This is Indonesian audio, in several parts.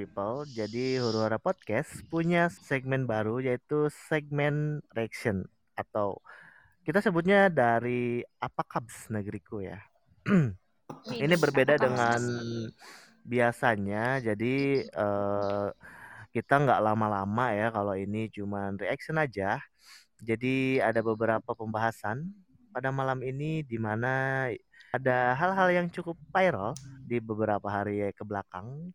people. Jadi Huru Hara Podcast punya segmen baru yaitu segmen reaction atau kita sebutnya dari apa kabs negeriku ya. Ini berbeda dengan biasanya. Jadi eh, kita nggak lama-lama ya kalau ini cuman reaction aja. Jadi ada beberapa pembahasan pada malam ini di mana ada hal-hal yang cukup viral di beberapa hari ke belakang.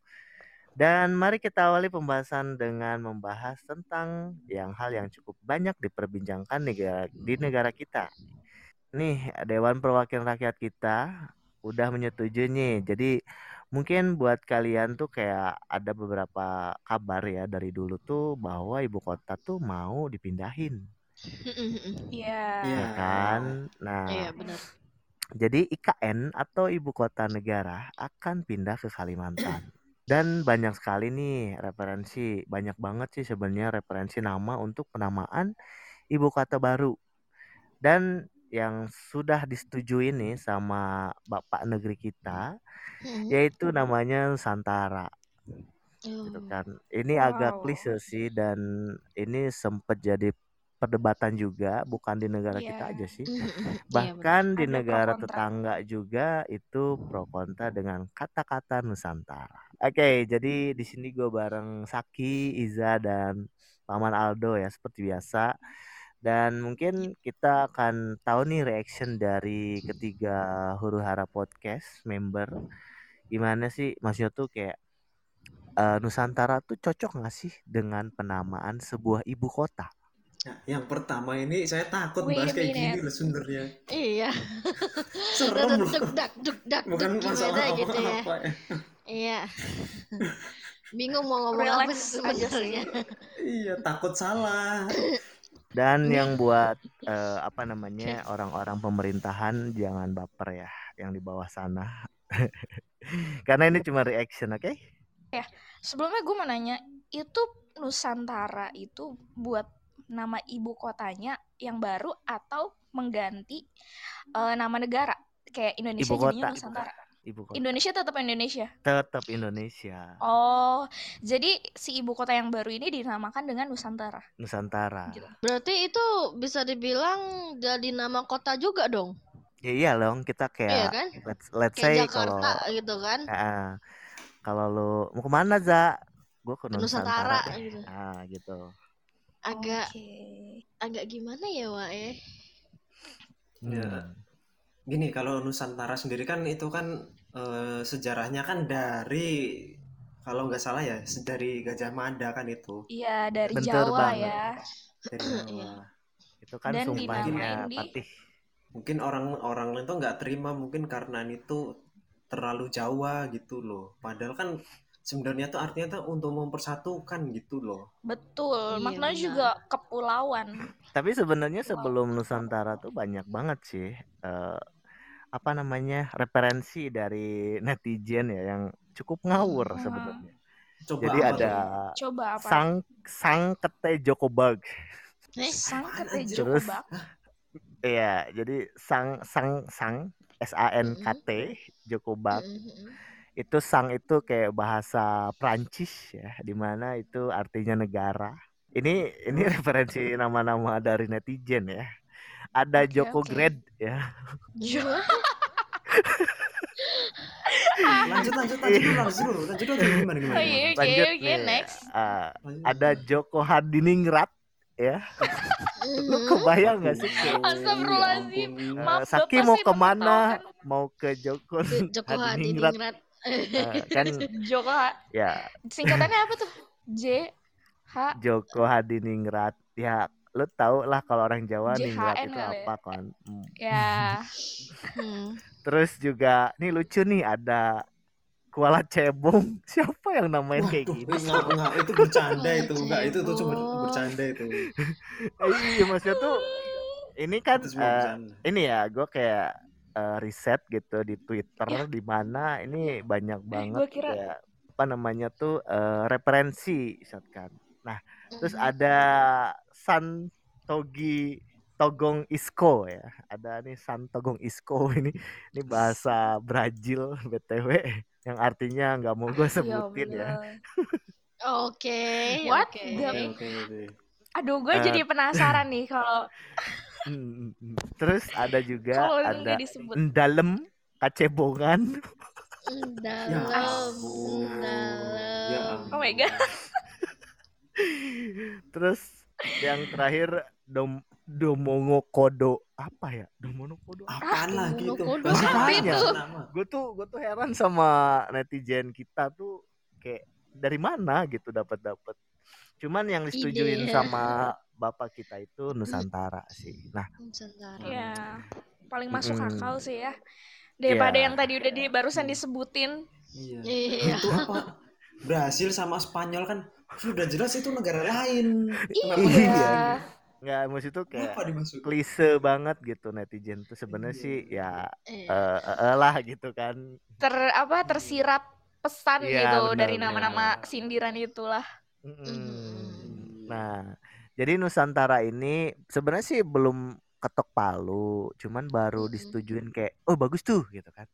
Dan mari kita awali pembahasan dengan membahas tentang yang hal yang cukup banyak diperbincangkan negara, di negara kita. Nih, Dewan Perwakilan Rakyat kita udah menyetujui nih. Jadi mungkin buat kalian tuh kayak ada beberapa kabar ya dari dulu tuh bahwa ibu kota tuh mau dipindahin. Iya. Iya. Ya kan? Nah, Iya benar. jadi IKN atau ibu kota negara akan pindah ke Kalimantan. Dan banyak sekali nih referensi, banyak banget sih sebenarnya referensi nama untuk penamaan ibu kota baru. Dan yang sudah disetujui nih sama Bapak negeri kita Hmm. yaitu namanya Nusantara gitu Oh. kan. Ini agak Wow. klise sih dan ini sempat jadi perdebatan juga bukan di negara Iya. kita aja sih. Iya. Bahkan di Ada pro negara tetangga juga itu pro kontra dengan kata-kata Nusantara. Oke, jadi di sini gue bareng Saki, Iza dan Paman Aldo ya seperti biasa. Dan mungkin kita akan tahu nih reaction dari ketiga Huru Hara Podcast member. Gimana sih maksudnya tuh kayak eh, Nusantara tuh cocok gak sih dengan penamaan sebuah ibu kota? Nah, yang pertama ini saya takut Wait bahas kayak gini loh sebenarnya. Iya. Serem loh. Duk dak duk dak Bukan duk masalah gimana gitu ya. apa-apa ya. Iya. Bingung mau ngomong apa Relax aja sebenarnya. Iya, takut salah. Dan yang buat eh, apa namanya orang-orang pemerintahan jangan baper ya yang di bawah sana. Karena ini cuma reaction, oke? Sebelumnya gue mau nanya, itu Nusantara itu buat nama ibu kotanya yang baru atau mengganti eh, nama negara? Kayak Indonesia Ibu kota. jadinya Nusantara. Ibu kota Indonesia tetap Indonesia. tetap Indonesia, Oh, jadi si ibu kota yang baru ini dinamakan dengan Nusantara. Nusantara. Gitu. Berarti itu bisa dibilang jadi nama kota juga dong. Ya iya dong, kita Iya kayak kan? let's, let's say Kayak kalau Jakarta gitu kan. Ah, kalau lu mau ke mana za? Gue ke Nusantara, Nusantara gitu. Ah gitu. Agak Oke. agak gimana ya, Wak ya? Ya. Gini, kalau Nusantara sendiri kan itu kan eh, sejarahnya kan dari kalau nggak salah ya dari Gajah Mada kan itu Iya, dari Bentar Jawa banget. ya. dari Iya. Jawa. Itu kan Dan sumpahnya di- Patih. Mungkin orang-orang lain tuh nggak terima mungkin karena itu terlalu Jawa gitu loh. Padahal kan sebenarnya tuh artinya tuh untuk mempersatukan gitu loh. Betul, Iya, maknanya benar. juga kepulauan. Tapi sebenarnya Wow. sebelum Nusantara tuh banyak banget sih eh, apa namanya referensi dari netizen ya yang cukup ngawur Hmm. sebenarnya. Coba Jadi apa ada? Coba apa? sang sang kete Joko Bag. Eh, Sang kete Terus Bak. Iya, jadi sang sang sang S A N K T Joko Bag mm, mm, mm. Itu sang itu kayak bahasa Prancis ya, di mana itu artinya negara. Ini ini referensi nama-nama dari netizen ya. Ada Oke, Joko oke. Grade ya. Gimana? Lanjut lanjut lanjut dulu lanjut dulu lanjut dulu gimana gimana. Oh iya, gimana? oke, Lanjut oke, nih. next. Lanjut. ada Joko Hadiningrat ya. Lu Mhm. kebayang gak sih Astagfirullahaladzim. Ampun. eh, Maaf, Saki mau ke mana? menertawakan. Mau ke Joko Ke Joko Hadiningrat Eh, kan Joko ya singkatannya apa tuh? J H Joko Hadiningrat ya lu tau lah kalau orang Jawa JHN ningrat itu ya? apa kan Hmm. ya. Hmm. terus juga nih lucu nih ada Kuala Cebong siapa yang namain kayak Waduh, gini enggak, enggak, itu bercanda itu, enggak, itu tuh cuma bercanda itu. Iya maksudnya tuh ini kan bercanda. ini ya gue kayak eh, riset gitu di Twitter di mana ini banyak banget Gua kira- kayak apa namanya tuh eh, referensi kan nah terus Mhm. ada San Togi Togong Isco ya ada nih San Togong Isco ini ini bahasa Brazil btw yang artinya nggak mau gue Ya sebutin ya. Oke, What oke. the- Oke, oke, oke. Aduh, gue Eh. jadi penasaran nih kalau. Terus ada juga kalau ada endalem kacebongan. Dalam, ampun. dalam. Ya ampun. Oh my God. Terus yang terakhir dom domongo kodo apa ya? Domongo kodo. Ah, apa Jepang, itu? bahasa nama. Gue tuh gue tuh heran sama netizen kita tuh kayak dari mana gitu dapat dapat. Cuman yang disetujuin Ide. sama bapak kita itu Nusantara sih. Nah, Nusantara. Ya, paling masuk akal sih ya. Daripada Iya. yang tadi udah di barusan disebutin. Iya. Iya. Itu apa? Brasil sama Spanyol kan sudah jelas itu negara lain. Kenapa Iya. nggak maksud itu kayak klise banget gitu netizen tuh sebenarnya Iya. sih ya Iya. eh eh, eh lah gitu kan. Ter apa tersirat pesan Iya, gitu benar, dari nama-nama sindiran itulah. Mm-mm. Nah, jadi Nusantara ini sebenarnya sih belum ketok palu, cuman baru Mm-mm. disetujuin kayak oh bagus tuh gitu kan.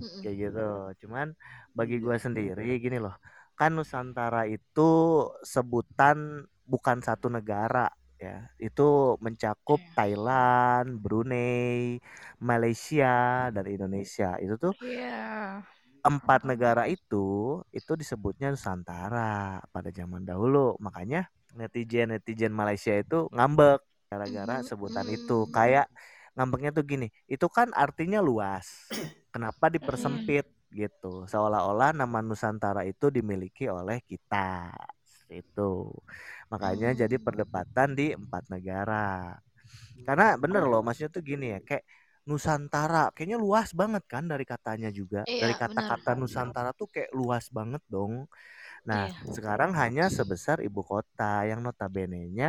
Mm-mm. Kayak gitu. Cuman bagi Iya. gua sendiri gini loh. Kan Nusantara itu sebutan bukan satu negara ya. Itu mencakup Iya. Thailand, Brunei, Malaysia dan Indonesia. Itu tuh Iya. empat negara itu itu disebutnya Nusantara pada zaman dahulu makanya netizen netizen Malaysia itu ngambek gara-gara Mhm, sebutan mhm. itu. kayak ngambeknya tuh gini itu kan artinya luas kenapa dipersempit? Gitu. Seolah-olah nama Nusantara itu dimiliki oleh kita itu makanya jadi Hmm. perdebatan di empat negara. Karena bener loh maksudnya tuh gini ya kayak Nusantara kayaknya luas banget kan dari katanya juga. Iya, dari kata-kata Nusantara tuh kayak luas banget dong nah Iya. sekarang hanya sebesar ibu kota yang notabene-nya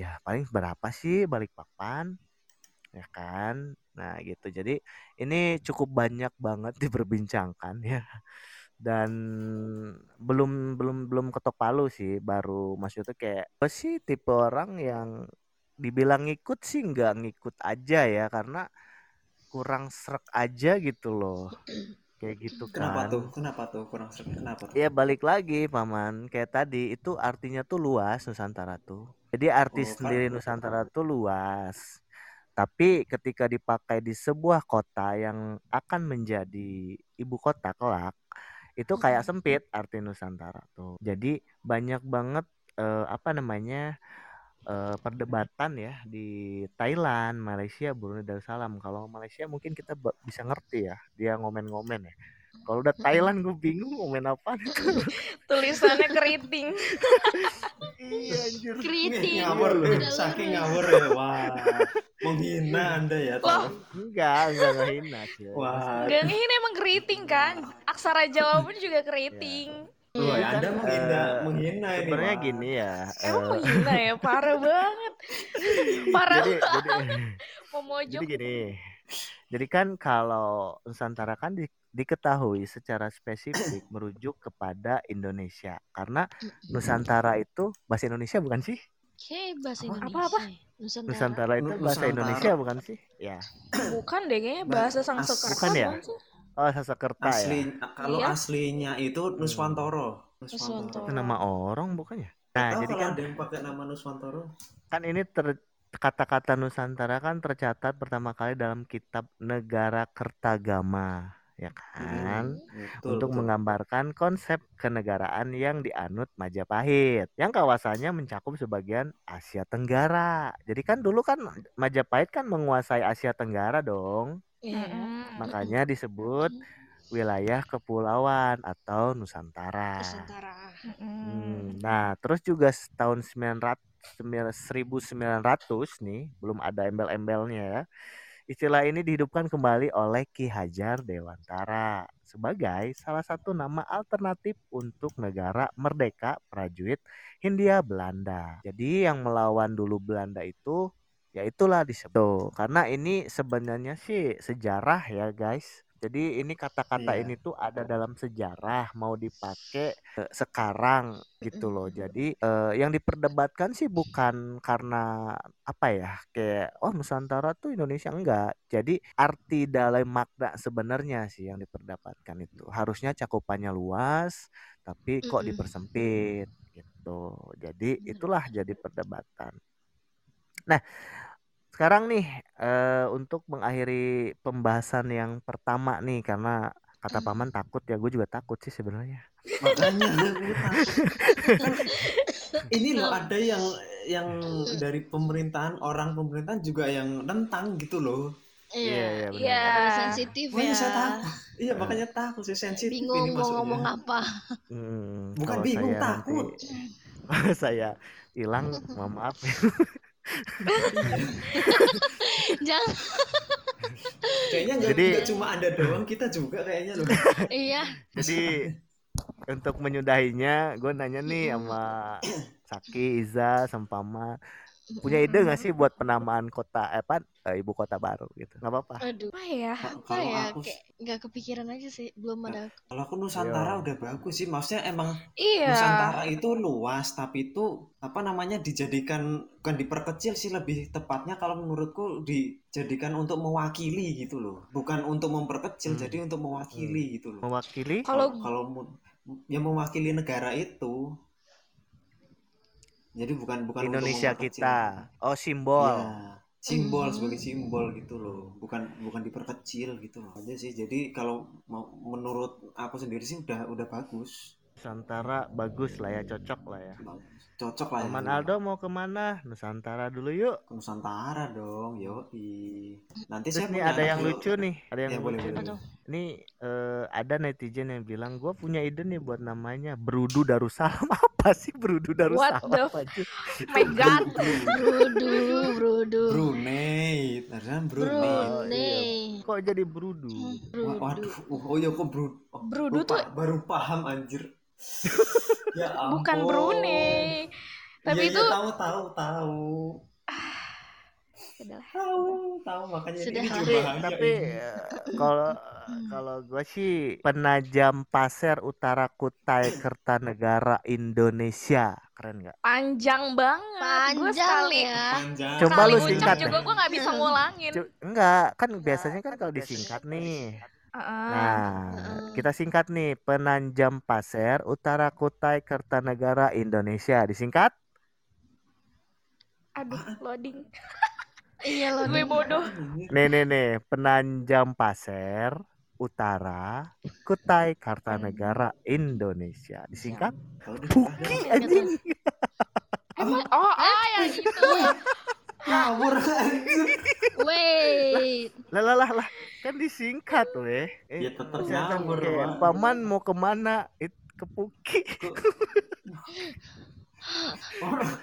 ya paling berapa sih Balikpapan ya kan? Nah gitu. Jadi ini cukup banyak banget diperbincangkan ya. Dan belum belum belum ketok palu sih baru maksudnya kayak apa sih tipe orang yang dibilang ngikut sih nggak ngikut aja ya karena kurang serak aja gitu loh kayak gitu Kenapa kan tuh? Kenapa tuh? Kurang serak. Kenapa tuh? Ya balik lagi paman kayak tadi itu artinya tuh luas Nusantara tuh. Jadi arti Oh, kan- sendiri Nusantara tuh luas. Tapi ketika dipakai di sebuah kota yang akan menjadi ibu kota kelak, itu kayak Mhm. sempit arti Nusantara tuh. Jadi banyak banget eh, apa namanya eh, perdebatan ya di Thailand, Malaysia, Brunei Darussalam. Kalau Malaysia mungkin kita bisa ngerti ya, dia ngomen-ngomen ya. Kalau udah Thailand gue bingung ngomen apa. Tulisannya keriting. iya anjir. Keriting. ngawur Iya, loh, saking ngawur ya. Wah, menghina Anda ya. Loh. Enggak, enggak ngehina sih. Wah, Gak ini emang keriting kan. Aksara Jawa pun juga keriting. Loh, Iya. Anda menghina, Eh, menghina ini. Sebenarnya gini ya. Emang eh, menghina ya, parah banget. Parah jadi banget. jadi Memojok. jadi gini. Jadi kan kalau Nusantara kan di- diketahui secara spesifik merujuk kepada Indonesia karena Nusantara itu bahasa Indonesia bukan sih? Oke, bahasa Apa? Indonesia. Apa-apa? ya? Nusantara. Nusantara itu bahasa Nusantara. Indonesia bukan sih? Ya. Bukan deh kayaknya Ba- bahasa as- Sangsekerta Bukan ya? bukan sih? Oh, Sasakerta ya. Asli, kalau Iya. aslinya itu Nuswantoro. Nuswantoro. Itu nama orang bukannya? Nah, jadi kalau kan ada yang pakai nama Nuswantoro. kan ini ter- kata-kata Nusantara kan tercatat pertama kali dalam kitab Negara Kertagama, ya kan? Betul, Untuk betul. menggambarkan konsep kenegaraan yang dianut Majapahit, yang kawasannya mencakup sebagian Asia Tenggara. Jadi kan dulu kan Majapahit kan menguasai Asia Tenggara dong, Iya. Makanya disebut wilayah kepulauan atau Nusantara. Nusantara. Hmm, nah, terus juga tahun 900 sembilan- 1900 nih, belum ada embel-embelnya ya. Istilah ini dihidupkan kembali oleh Ki Hajar Dewantara sebagai salah satu nama alternatif untuk negara merdeka prajurit Hindia Belanda. Jadi yang melawan dulu Belanda itu ya itulah disebut. Karena ini sebenarnya sih sejarah ya guys. Jadi ini kata-kata Iya. ini tuh ada dalam sejarah mau dipakai eh, sekarang gitu loh. Jadi eh, yang diperdebatkan sih bukan karena apa ya kayak oh Nusantara tuh Indonesia enggak. Jadi arti dalam makna sebenarnya sih yang diperdebatkan itu. Harusnya cakupannya luas tapi kok dipersempit gitu. Jadi itulah jadi perdebatan. Nah, sekarang nih eh, untuk mengakhiri pembahasan yang pertama nih karena kata paman takut ya gue juga takut sih sebenarnya makanya. Kan ini loh ada yang yang dari pemerintahan orang pemerintahan juga yang nentang gitu loh Iya. benar. Iya. Pada sensitif makanya ya. saya takut iya makanya takut saya sensitif ini Bingung mau ngomong apa. Hmm, Bukan bingung, saya takut. nanti saya hilang mohon maaf ya. Jangan. kayaknya nggak Jadi- cuma anda doang kita juga kayaknya loh Iya. jadi untuk menyudahinya gue nanya nih sama Saki Iza sama Pama punya ide gak sih buat penamaan kota eh, apa eh, ibu kota baru gitu nggak apa-apa Aduh. Apa ya? Apa ya? aku Kayak nggak kepikiran aja sih. Belum ada. kalau aku Nusantara Iya. udah bagus sih maksudnya emang Iya. Nusantara itu luas tapi itu apa namanya dijadikan bukan diperkecil sih lebih tepatnya kalau menurutku dijadikan untuk mewakili gitu loh bukan untuk memperkecil Hmm. jadi untuk mewakili gitu loh mewakili Kalau kalau yang mewakili negara itu jadi bukan bukan Indonesia kita. Oh simbol. Iya, simbol Hmm. sebagai simbol gitu loh. Bukan bukan diperkecil gitu loh. Aja sih. Jadi kalau mau menurut aku sendiri sih udah udah bagus. Nusantara bagus lah ya cocok lah ya. Cocok lah ya. Paman Aldo mau ke mana? Nusantara dulu yuk. Ke Nusantara dong yoi. Nanti Terus saya nih ada yang lucu nih ada yang Ya, boleh, lucu. boleh, nih. boleh. Ini eh, ada netizen yang bilang gue punya ide nih buat namanya Brudu Darussalam apa sih Brudu Darussalam the anjir? my god. Brudu, brudu. Brunei Tarzan Brunei Oh, Brunei. Kok jadi Brudu? Wah, Brudu. waduh oh iya kok bro oh, Brudu baru tuh- baru paham anjir ya ampun Bukan Brunei. Iya, Tapi iya, itu tahu tahu tahu Udah lah. tahu tahu makanya Sudah. ini Tapi tapi eh, kalau kalau gue sih penajam pasir utara Kutai Kertanegara Indonesia keren nggak? panjang banget. Panjang sekali ya. panjang Coba sekali lu singkat juga gue nggak bisa ngulangin. Cu- Enggak kan biasanya kan kalau disingkat nih. Heeh. Nah kita singkat nih penajam pasir utara Kutai Kertanegara Indonesia disingkat Aduh, loading. Iya loh. Gue bodoh. nih nih nih penajam pasir utara Kutai Kartanegara Indonesia. Disingkat Puki anjing. Emang oh, ah yang gitu. ngawur Wait. lah lah lah lah. Kan disingkat weh Eh, ya tetap ngawur paman mau ke mana It, ke Puki. Orang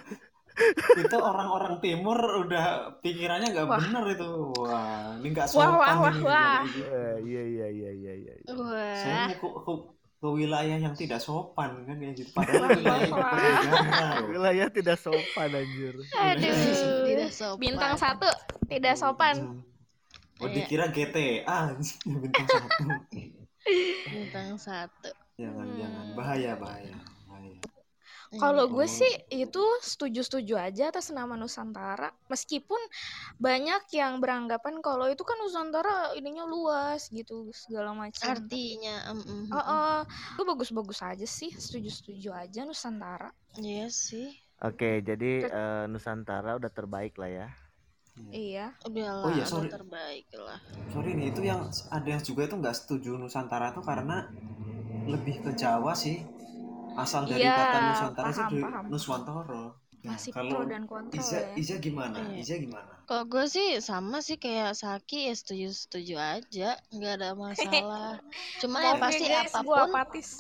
itu orang-orang timur udah pikirannya nggak Wah. bener itu wah ini nggak Wah, sopan wah, wah, ini wah. gitu. Eh, iya iya iya iya iya saya Wah. mau ke, ke, ke wilayah yang tidak sopan kan kayak gitu padahal Wah, wilayah wah, wah. wilayah tidak sopan anjir Aduh. Tidak sopan. Bintang satu tidak sopan. oh Iya. dikira GTA bintang satu Bintang satu. jangan Hmm. jangan bahaya bahaya Kalau Iya. gue sih itu setuju-setuju aja atas nama Nusantara. Meskipun banyak yang beranggapan kalau itu kan Nusantara ininya luas gitu segala macam. artinya mm, mm, mm. Oh, itu bagus-bagus aja sih, setuju-setuju aja Nusantara. Iya sih. oke jadi eh, Nusantara udah terbaik lah ya Iya. Udahlah, Oh iya, udah sorry. terbaik lah. sorry nih itu yang ada yang juga itu nggak setuju Nusantara tuh karena lebih ke Jawa sih asal dari Iya, kata Nusantara sih paham, dari paham. Nuswantoro Ya, Masih kalau pro dan kontra Iza, ya. Iza gimana? Iya. Iza gimana? Kalau gue sih sama sih kayak Saki ya setuju-setuju aja, nggak ada masalah. Cuma ya pasti guys, apa pun,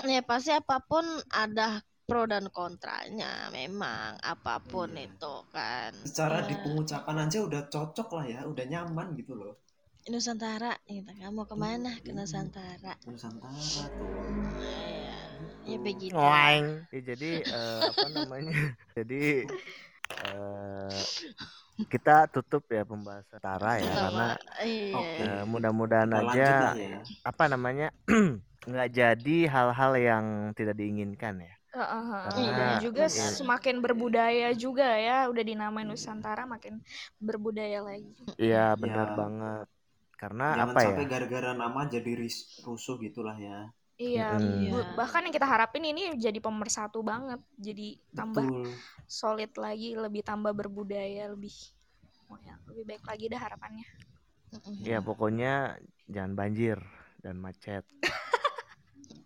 ya pasti apa pun ada pro dan kontranya. Memang apa pun Iya. itu kan. Secara di Ya, pengucapan aja udah cocok lah ya, udah nyaman gitu loh. Nusantara, gitu. Kamu ke mana ke Iya. Nusantara? Nusantara tuh. Ya, ya begitu. Ya, jadi eh, apa namanya? jadi eh kita tutup ya pembahasan Tara ya karena iya. Oke. eh, mudah-mudahan aja ya. apa namanya nggak jadi hal-hal yang tidak diinginkan ya. Heeh, heeh. Karena dan juga ya, semakin berbudaya juga ya udah dinamain Nusantara makin berbudaya lagi iya benar Ya. banget. Karena Jangan apa ya? sampai gara-gara nama jadi ris- rusuh gitulah ya. iya bu- bahkan yang kita harapin ini jadi pemersatu banget jadi tambah Betul. solid lagi lebih tambah berbudaya lebih oh ya, lebih baik lagi dah harapannya. Ya pokoknya jangan banjir dan macet.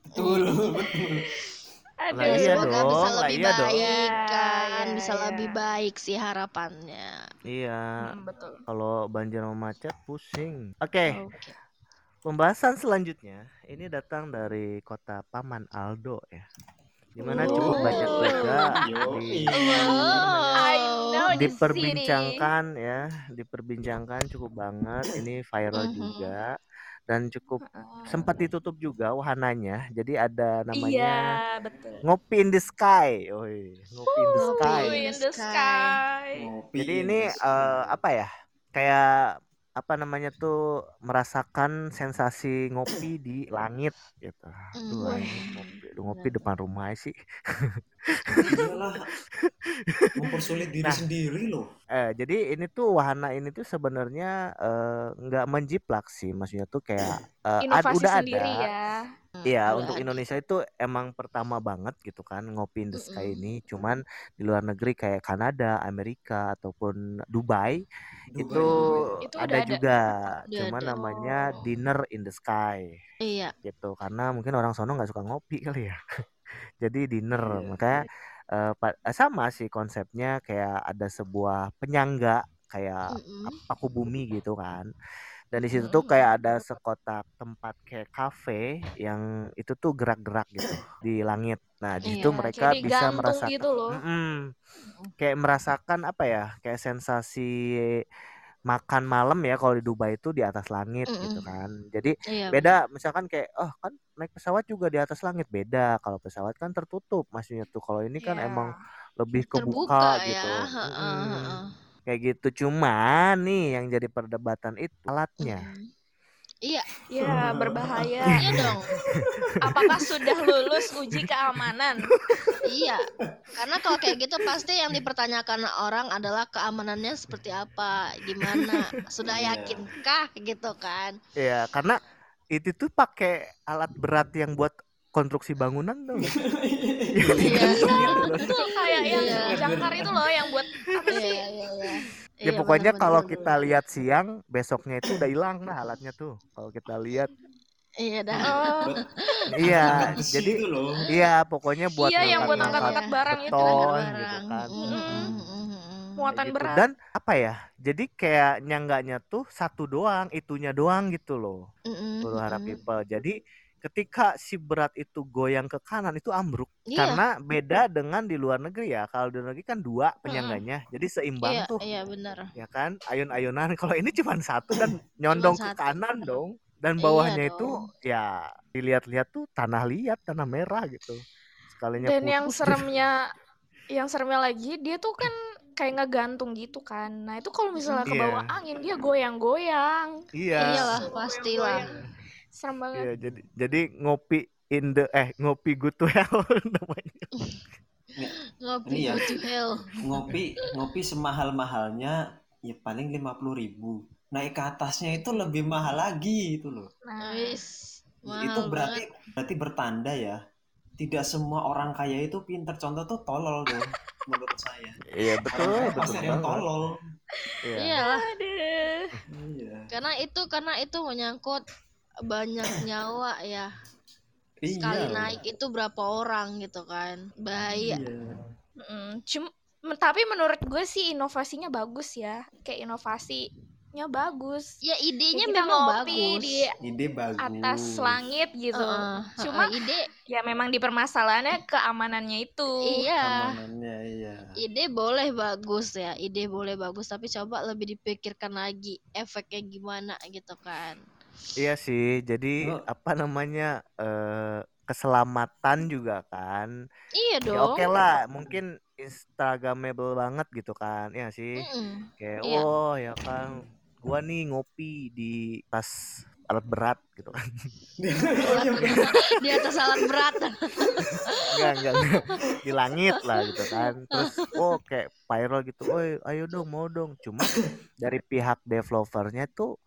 Betul, betul. Aduh. Lah iya semoga dong, bisa lah lebih iya dong. baik Ya, kan, ya, bisa ya. lebih baik sih harapannya. Iya. Hmm, betul Kalau banjir sama macet pusing. Oke, Oke. pembahasan selanjutnya ini datang dari kota Paman Aldo ya. Di mana cukup Oh. banyak juga di, the diperbincangkan ya, diperbincangkan cukup banget. Ini viral Mhm. juga dan cukup city. sempat ditutup juga wahananya. Jadi ada iya namanya betul ngopi in the sky. Oi, ngopi in the Ngopi sky. In the sky Ngopi Jadi in ini the sky. eh, apa ya? Kayak apa namanya tuh merasakan sensasi ngopi di langit gitu. Aduh, anjing, ngopi, ngopi depan rumah sih. Iyalah, mempersulit diri Nah. sendiri loh. Eh, jadi ini tuh wahana ini tuh sebenarnya eh, nggak menjiplak sih, maksudnya tuh kayak eh, ad- inovasi udah sendiri ada. ya Iya, Udah untuk ada. Indonesia itu emang pertama banget gitu kan ngopi in the sky Mm-mm. ini. Cuman di luar negeri kayak Kanada, Amerika ataupun Dubai, Dubai, itu. Itu ada ada. juga. Udah Cuman ada. namanya Oh. dinner in the sky Iya. gitu. Karena mungkin orang sono nggak suka ngopi kali ya. Jadi dinner Iya, makanya eh, sama sih konsepnya kayak ada sebuah penyangga kayak Mm-mm. paku bumi gitu kan. Dan di situ Mm. tuh kayak ada sekotak tempat kayak kafe yang itu tuh gerak-gerak gitu di langit. Nah, di situ Iya, mereka bisa merasakan gitu loh Mm-mm. kayak merasakan apa ya? Kayak sensasi makan malam ya kalau di Dubai itu di atas langit gitu Mm-mm. kan. Jadi Iya. beda misalkan kayak oh kan naik pesawat juga di atas langit beda. Kalau pesawat kan tertutup maksudnya tuh. Kalau ini kan Iya. emang lebih kebuka Terbuka gitu. ya. Heeh, Mm-mm. heeh. Kayak gitu. Cuman nih yang jadi perdebatan itu alatnya. Iya, ya berbahaya iya dong. apakah sudah lulus uji keamanan Iya. Karena kalau kayak gitu pasti yang dipertanyakan orang adalah keamanannya seperti apa, gimana, sudah Iya. yakinkah gitu kan? Ya, karena itu tuh pakai alat berat yang buat konstruksi bangunan dong. Iya. loh. itu kayak yang Iya. jangkar itu loh yang buat apa Iya, sih iya, iya. Ya Iya, pokoknya benar-benar. kalau kita lihat siang, besoknya itu udah hilang dah alatnya tuh. Kalau kita lihat, Iya dah. oh iya. Jadi iya pokoknya buat Iya, yang buat ngangkat-ngangkat angkat-angkat barang itu. beton gitu barang. kan. Mm, muatan gitu. berat Dan apa ya? Jadi kayak nyangganya tuh satu doang, itunya doang gitu loh. Mm, mm, harap people. Jadi ketika si berat itu goyang ke kanan itu ambruk Iya. karena beda dengan di luar negeri ya. Kalau di luar negeri kan dua penyangganya, jadi seimbang Iya, tuh. iya benar. ya kan ayun-ayunan kalau ini cuma satu dan nyondong ke satu. kanan dong dan Iya bawahnya itu dong. ya dilihat-lihat tuh tanah liat tanah merah gitu sekalinya dan yang putus seremnya yang seremnya lagi dia tuh kan kayak ngegantung gitu kan nah itu kalau misalnya ke Iya. bawah angin dia goyang-goyang iya Iyalah, pastilah. Serem banget iya jadi jadi ngopi in the eh ngopi good to hell namanya Ngopi Ini ya. go to hell. Ngopi ngopi semahal-mahalnya ya paling 50.000 ribu. Naik ke atasnya itu lebih mahal lagi itu loh. nah Wis. itu Mahal berarti banget. berarti bertanda ya. Tidak semua orang kaya itu pinter. Contoh tuh tolol dong menurut saya. iya betul Orang kaya betul pasti ada yang tolol. iya Iyalah, aduh Iya. karena itu karena itu menyangkut banyak nyawa ya. Sekali Iya. naik itu berapa orang gitu kan. Bahaya. Iya. Mm, cum- tapi menurut gue sih inovasinya bagus ya kayak inovasinya bagus Ya idenya kita memang bagus. di Ide bagus. atas langit gitu Heeh, Cuma- heeh, ide ya memang di permasalahannya keamanannya itu iya. Keamanannya iya. Ide boleh bagus ya, ide boleh bagus tapi coba lebih dipikirkan lagi efeknya gimana gitu kan. Iya sih jadi Oh. apa namanya eh keselamatan juga kan Iya ya dong. oke lah mungkin instagramable banget gitu kan ya sih Mm-mm. kayak Iya. oh ya kan gua nih ngopi di tas alat berat gitu kan iya. Di atas alat berat. enggak, enggak enggak di langit lah gitu kan terus oh kayak viral gitu oh ayo dong mau dong cuma dari pihak developernya tuh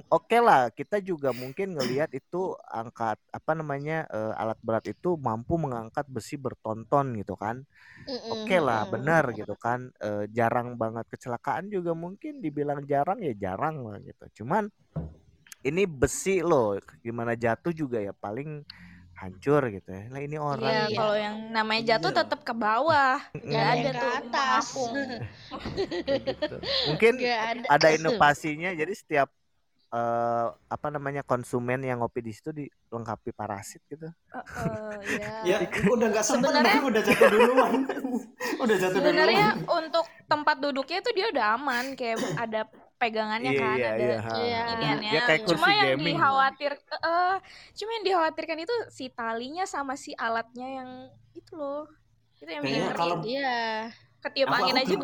oke lah kita juga mungkin ngelihat itu angkat apa namanya eh, alat berat itu mampu mengangkat besi bertonton gitu kan oke lah mm-mm. benar gitu kan Eh, jarang banget kecelakaan juga mungkin dibilang jarang ya jarang lah gitu cuman ini besi loh gimana jatuh juga ya paling hancur gitu ya lah ini orang Iya, Iya. kalau yang namanya jatuh Iya. tetap ke bawah. Nggak Nggak ada ke tuh atas. gitu. mungkin ada. ada inovasinya jadi setiap eh, apa namanya konsumen yang ngopi di situ dilengkapi parasit gitu Heeh, iya. Ya, udah nggak sempet, Sebenarnya- udah jatuh duluan. udah jatuh Sebenarnya duluan. untuk tempat duduknya itu dia udah aman, kayak ada pegangannya Iya, kan, iya, ada iya, ha. Iya. iniannya. Ya, kayak cuma kursi yang gaming. dikhawatir, eh, cuma yang dikhawatirkan itu si talinya sama si alatnya yang itu loh, itu yang bikin ngeri. kalau- Iya. Ketiup angin aku aja belum-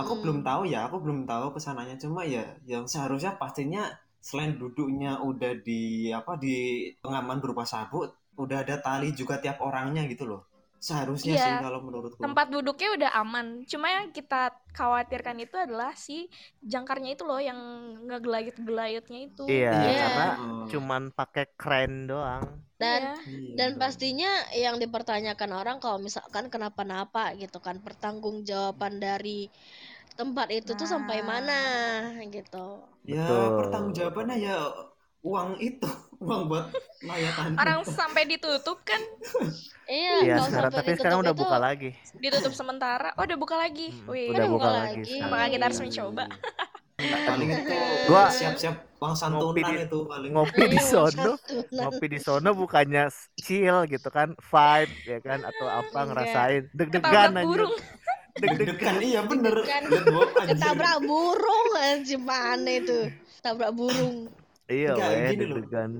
Aku belum tahu ya, aku belum tahu ke sananya. Cuma ya, yang seharusnya pastinya selain duduknya udah di apa di pengaman berupa sabuk, udah ada tali juga tiap orangnya gitu loh. Seharusnya Iya. sih kalau menurutku. Tempat duduknya udah aman, cuma yang kita khawatirkan itu adalah si jangkarnya itu loh yang ngegelayut-gelayutnya itu. iya Iya. karena Heeh. cuman pakai kren doang Dan Iya. Iya, dan pastinya yang dipertanyakan orang kalau misalkan kenapa-napa gitu kan pertanggungjawaban dari tempat itu tuh sampai Nah. mana gitu. ya pertanggungjawabannya ya uang itu, uang buat layatan. Orang sampai ditutup kan, Iya, iya sekarang tapi sekarang udah itu buka lagi ditutup sementara. Oh, udah buka lagi. Mm, Wih, udah Udah buka buka lagi lagi. Apakah kita harus mencoba? paling itu Gua- siap-siap uang ngopi santunan di- itu paling. ngopi di Iya, sono ngopi di sono bukannya chill gitu kan vibe ya kan atau apa Enggak. ngerasain deg-degan burung. deg-degan iya bener. Ketabrak burung anjir mana itu? Tabrak burung. Iya Enggak, weh gini loh. deg-degan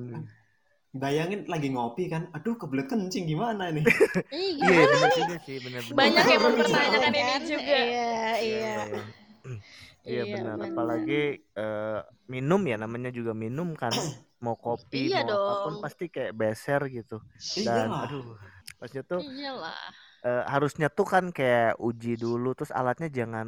Bayangin lagi ngopi kan, aduh kebelet kencing gimana nih? Iya. iya benar juga sih benar Banyak yang mempertanyakan Kan? ini juga. Iya, iya. Iya benar, apalagi eh, minum ya namanya juga minum kan. Mau kopi, Iya mau apa pun dong. pasti kayak beser gitu. Dan Iyalah. aduh, maksudnya tuh Iyalah. eh, harusnya tuh kan kayak uji dulu terus alatnya jangan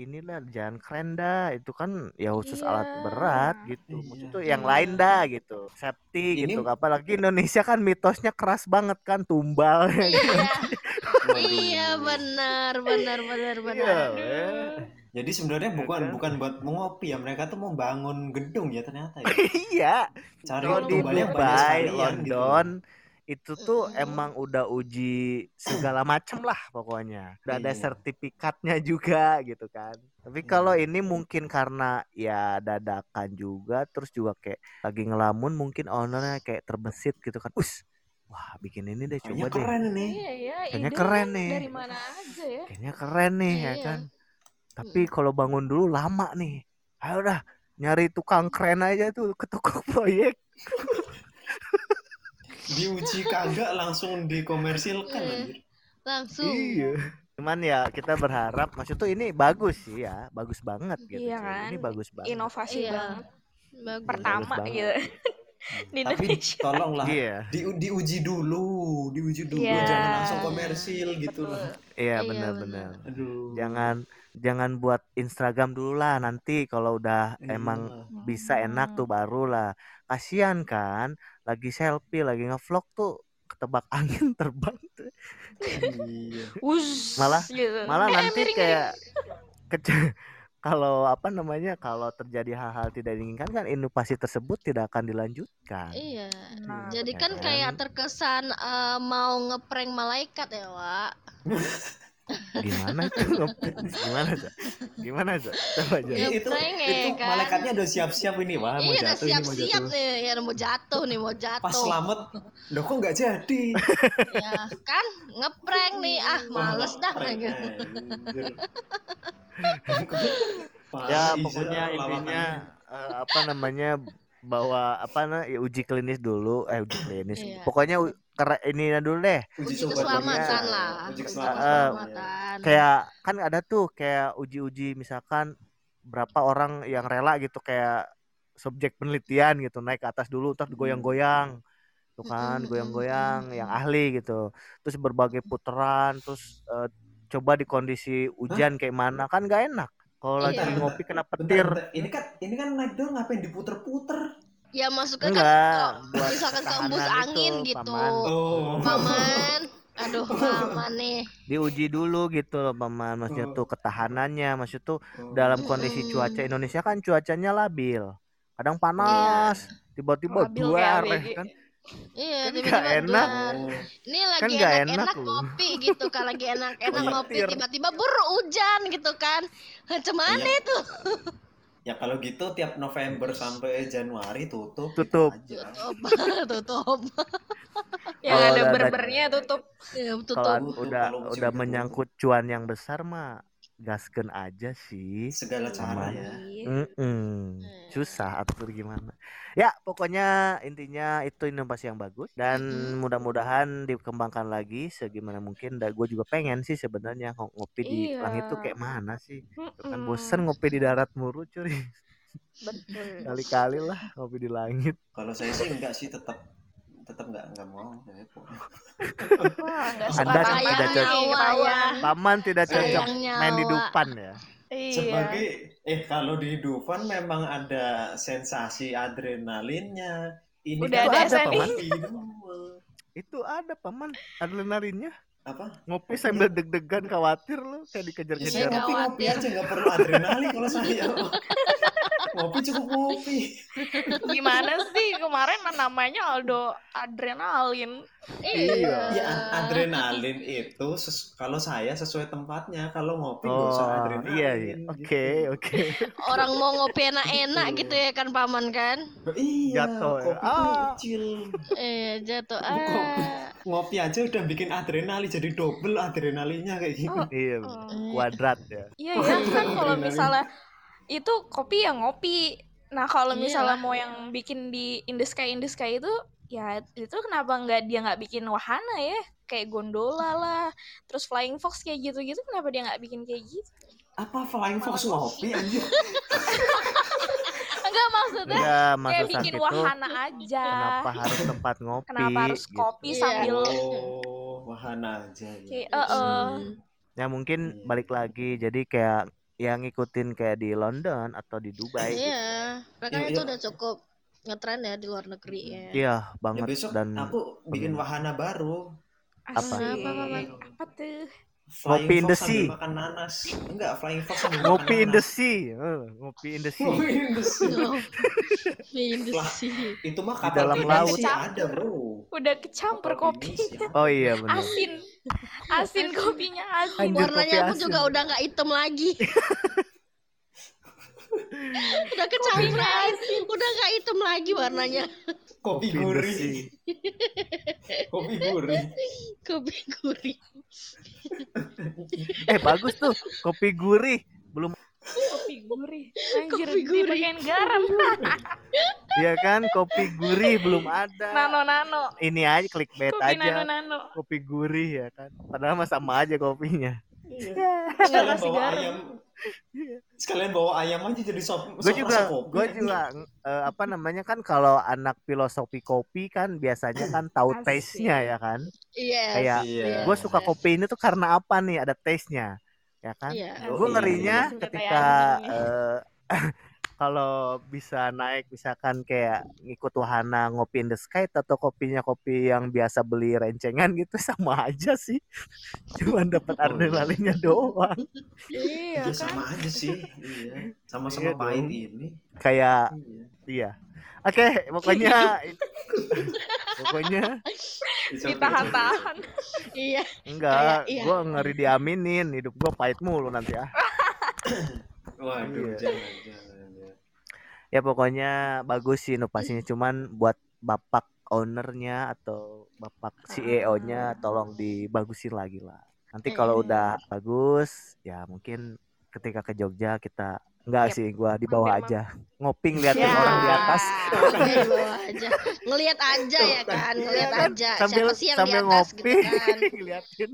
inilah jangan keren dah itu kan ya khusus alat Iya. berat gitu Iya. maksudnya tuh yang Iya. lain dah gitu safety Ini- gitu apalagi Indonesia kan mitosnya keras banget kan tumbal Iya. Waduh. Iya benar benar benar Iya, benar. weh. Jadi sebenarnya Ya bukan kan? bukan buat mengopi ya, mereka tuh mau bangun gedung ya ternyata ya. iya Cari di tumbalnya banyak Dubai, sekalian gitu. Itu tuh Mm-mm. emang udah uji segala macem lah pokoknya. Udah ada Iya. sertifikatnya juga gitu kan. Tapi kalau ini mungkin karena ya dadakan juga terus juga kayak lagi ngelamun mungkin ownernya kayak terbesit gitu kan. Us. Wah, bikin ini deh Kayaknya coba deh. keren nih. Iya ya, Kayaknya keren nih. Dari mana aja ya? Kayaknya keren nih ya Iya. kan. Tapi kalau bangun dulu lama nih. Ayo dah nyari tukang keren aja tuh ke toko proyek. Diuji kagak langsung dikomersilkan Iya. anjir. Langsung. Iya. Cuman ya kita berharap maksud tuh ini bagus sih ya, bagus banget gitu. Iya cuy. Ini kan? bagus banget. Inovasi Iya. banget. Bagus. Pertama banget. gitu. Di Tapi Indonesia. tolonglah Iya. di, diuji dulu, diuji dulu, Iya. jangan langsung komersil gitu Betul. loh. Iya Iya, benar-benar. Aduh. Jangan jangan buat Instagram dulu lah nanti kalau udah Iya. emang bisa enak tuh baru lah. Kasihan kan lagi selfie, lagi ngevlog tuh ketebak angin terbang tuh. Iya. Malah- gitu. Malah nanti kayak kece- kalau apa namanya kalau terjadi hal-hal tidak diinginkan kan inovasi tersebut tidak akan dilanjutkan. Iya. Nah, Jadi Ya kan kan? kayak terkesan eh, mau ngeprank malaikat ya, Wak. Gimana itu? Gimana tuh? Gimana tuh? Coba aja. Ya, itu prank ya, itu kan? malaikatnya udah siap-siap ini wah mau iya, udah jatuh ini mau siap-siap jatuh. nih, ya mau jatuh nih, mau Pas jatuh. selamat, loh kok nggak jadi? ya kan ngeprank nih, ah males dah. Prank, gitu. Ya pokoknya intinya eh, apa namanya bawa apa nah ya, uji klinis dulu. Eh uji klinis. Iya. pokoknya ini dulu deh. Uji keselamatan. lah. Uji Uji keselamatan. Keselamatan. kayak kan ada tuh kayak uji-uji misalkan berapa orang yang rela gitu kayak subjek penelitian gitu naik ke atas dulu terus goyang-goyang tuh kan Mm-mm, goyang-goyang yang ahli gitu. Terus berbagai putaran terus eh, coba di kondisi hujan kayak mana kan gak enak kalau lagi Iya. ngopi kena Bentar, petir bentar. Ini kan ini kan naik doang ngapain diputer-puter? Ya masuknya kan buat misalkan ketahanan angin itu, gitu. paman. Oh. Paman. Aduh, paman nih. diuji dulu gitu loh paman maksudnya Oh. tuh ketahanannya maksud tuh Oh. dalam kondisi cuaca Indonesia kan cuacanya labil kadang panas tiba-tiba eh, ABG. kan Iya, Kan tiba-tiba nggak enak. duar. Oh. Ini lagi Kan enak-enak enak loh. ngopi gitu kan lagi enak-enak Iya. ngopi tiba-tiba buru hujan gitu kan. Macam mana Iya. itu? Ya kalau gitu tiap November sampai Januari tutup. gitu Tutup. aja. Tutup. tutup. Yang ada berbernya tutup. Ya, tutup. tutup, udah kalau udah tutup. menyangkut cuan yang besar mah gasken aja sih Segala cara ya. Mm-mm. susah atau gimana ya pokoknya intinya itu inovasi yang bagus dan Mm-mm. mudah-mudahan dikembangkan lagi segimana mungkin dan gue juga pengen sih sebenarnya ngo- ngopi di Iya. langit tuh kayak mana sih kan Mm-mm. bosen ngopi di darat cuy Betul. kali-kali lah ngopi di langit Kalau saya sih enggak sih tetap tetap enggak enggak mau saya kok. Wah, nggak suka Anda sama tidak cocok. ketahuan. paman tidak cocok main di depan ya Iya. Sebagai eh kalau di Dufan memang ada sensasi adrenalinnya. Ini Udah kan ada, ada Paman. itu ada paman adrenalinnya Apa? ngopi sambil deg-degan khawatir lu kayak Ya, saya dikejar-kejar ngopi ngopi aja nggak perlu adrenalin kalau saya. ngopi cukup ngopi. Gimana sih kemarin namanya Aldo adrenalin. Iya. Ya adrenalin itu kalau saya sesuai tempatnya. Kalau ngopi nggak usah oh adrenalin. iya iya gitu. oke oke Orang mau ngopi enak-enak Gitu. gitu ya kan paman kan? Iya. Jatuh ya. Kopi Ah. chill. Eh jatuh Kopi. ah. Ngopi aja udah bikin adrenalin jadi double adrenalinnya kayak gitu. iya Oh. kuadrat ya Iya ya kan kalau misalnya itu kopi ya ngopi. Nah kalau Iya. misalnya mau yang bikin di in the sky in the sky itu ya itu kenapa nggak dia nggak bikin wahana ya kayak gondola lah terus flying fox kayak gitu-gitu kenapa dia nggak bikin kayak gitu Apa flying fox ngopi anjir? enggak maksudnya enggak kayak maksud bikin itu wahana aja kenapa harus tempat ngopi kenapa harus gitu. kopi Iya. sambil Oh, wahana aja ya. kayak eh, eh. Hmm. ya mungkin Iya. balik lagi jadi kayak yang ngikutin kayak di London atau di Dubai gitu. Iya, mereka Iya, itu iya. udah cukup ngetren ya di luar negeri ya. iya Ya banget besok dan aku bikin wahana baru. Apa? Apa, apa tuh Flying Ngopi in the sea. makan nanas. Enggak, flying fox sambil ngopi makan in the sea Eh, ngopi in the sea Ngopi in the sea. Main di Lah. sini. Itu mah Di kapal dalam pinisi laut. ada, Bro. udah kecampur kopi oh iya benar asin asin kopinya asin Anjir, Warnanya kopi pun asin. juga udah nggak hitam lagi. udah kecampur air, udah nggak hitam lagi warnanya. Kopi gurih. Kopi gurih. Kopi gurih. eh bagus tuh kopi gurih belum kopi gurih anjir Kopi gurih. dipakein garam Iya kan kopi gurih belum ada nano nano ini aja clickbait kopi nano aja nano kopi gurih ya kan padahal mah sama aja kopinya Sekalian kasih bawa garam. ayam. Sekalian bawa ayam aja jadi sop. gue juga kopi. gue juga eh, apa namanya kan kalau anak filosofi kopi kan biasanya kan tahu Asik. taste-nya ya kan Iya. Kayak Iya. gue suka kopi ini tuh karena apa nih ada taste-nya ya kan Iya. gue Iya. ngerinya Suka ketika eh, kalau bisa naik misalkan kayak ngikut wahana ngopi in the sky atau kopinya kopi yang biasa beli rencengan gitu sama aja sih cuman dapat Oh, iya. adrenalinnya doang iya Iya kan sama aja sih. Iya. Sama-sama Iya pahit dong. ini. kayak Iya. iya oke pokoknya pokoknya okay, ditahan-tahan Iya. enggak iya. gue ngeri diaminin hidup gue pahit mulu nanti okay. Waduh, Iya. jangan, jangan. Ya pokoknya bagus sih inovasinya cuman buat bapak ownernya atau bapak CEO-nya tolong dibagusin lagi lah nanti kalau Mm. udah bagus ya mungkin ketika ke Jogja kita Enggak Yep. sih, gua di bawah aja. Ngopi ngeliatin Ya. orang di atas. Di bawah aja. Ngelihat aja ya kan, ngelihat Iya kan? aja. Sambil Siapa sih yang di sambil atas ngopi gitu kan. ngeliatin.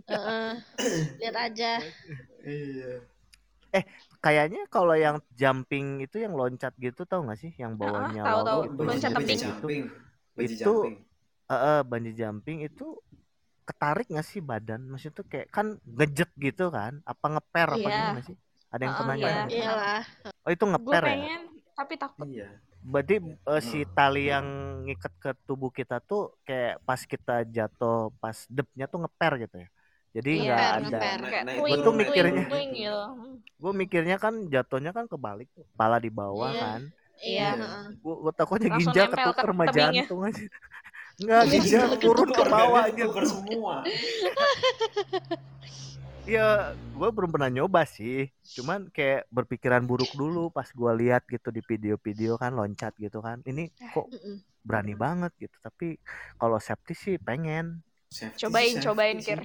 Lihat aja. Iya. Kayaknya kalau yang jumping itu yang loncat gitu tau gak sih? Yang bawahnya tahu, tahu. laut, Bungee- Loncat tebing. jumping. Bungee Itu- jumping. Eh, bungee jumping itu ketarik gak sih badan? Maksudnya tuh kayak kan ngejet gitu kan? Apa ngeper apa Iya. gimana sih? Ada yang Oh, pernah iya. nyoba? Iyalah. Oh itu Gue ngeper ya? pengen tapi takut. Iya. Berarti eh, si tali yang ngikat ke tubuh kita tuh kayak pas kita jatuh, pas depnya tuh ngeper gitu ya. Jadi Iya, nggak ada. Kayak Nah, twing, itu tuh mikirnya. gitu. Gue mikirnya kan jatuhnya kan kebalik, kepala di bawah Iya. kan. Iya, Iya. heeh. Gue gue takutnya Langsung ginjal ketuker sama jantung aja. Enggak, Iya, ginjal turun ke bawah aja. semua. Ya, gue belum pernah nyoba sih. Cuman kayak berpikiran buruk dulu pas gue lihat gitu di video-video kan loncat gitu kan. Ini kok berani banget gitu. Tapi kalau safety sih pengen. Safety Cobain, sih, cobain, safety Kir.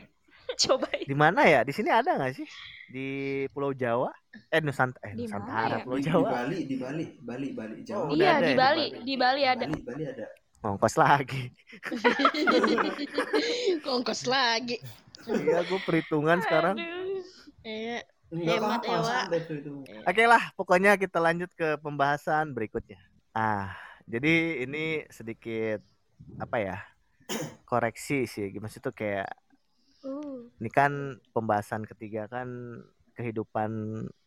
Cobain. Di mana ya? Di sini ada nggak sih? Di Pulau Jawa? Eh Nusantara, eh Di mana Nusantara, ya? Pulau Di, di Jawa. Bali, di Bali, Bali, Bali, Jawa. Oh, Iya ada di ya di Bali, Bali. di Bali ada. Bali, Bali ada. Ongkos lagi. Kongkos lagi. iya, gue perhitungan sekarang. Aduh. Iya. Enggak Hemat ya, tuh itu. Oke lah, pokoknya kita lanjut ke pembahasan berikutnya. Ah, jadi ini sedikit apa ya? Koreksi sih, gimana sih tuh kayak Uh. ini kan pembahasan ketiga kan kehidupan